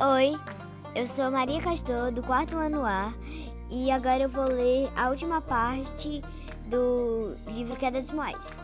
Oi, eu sou Maria Castor, do quarto ano A, e agora eu vou ler a última parte do livro Queda dos Moais.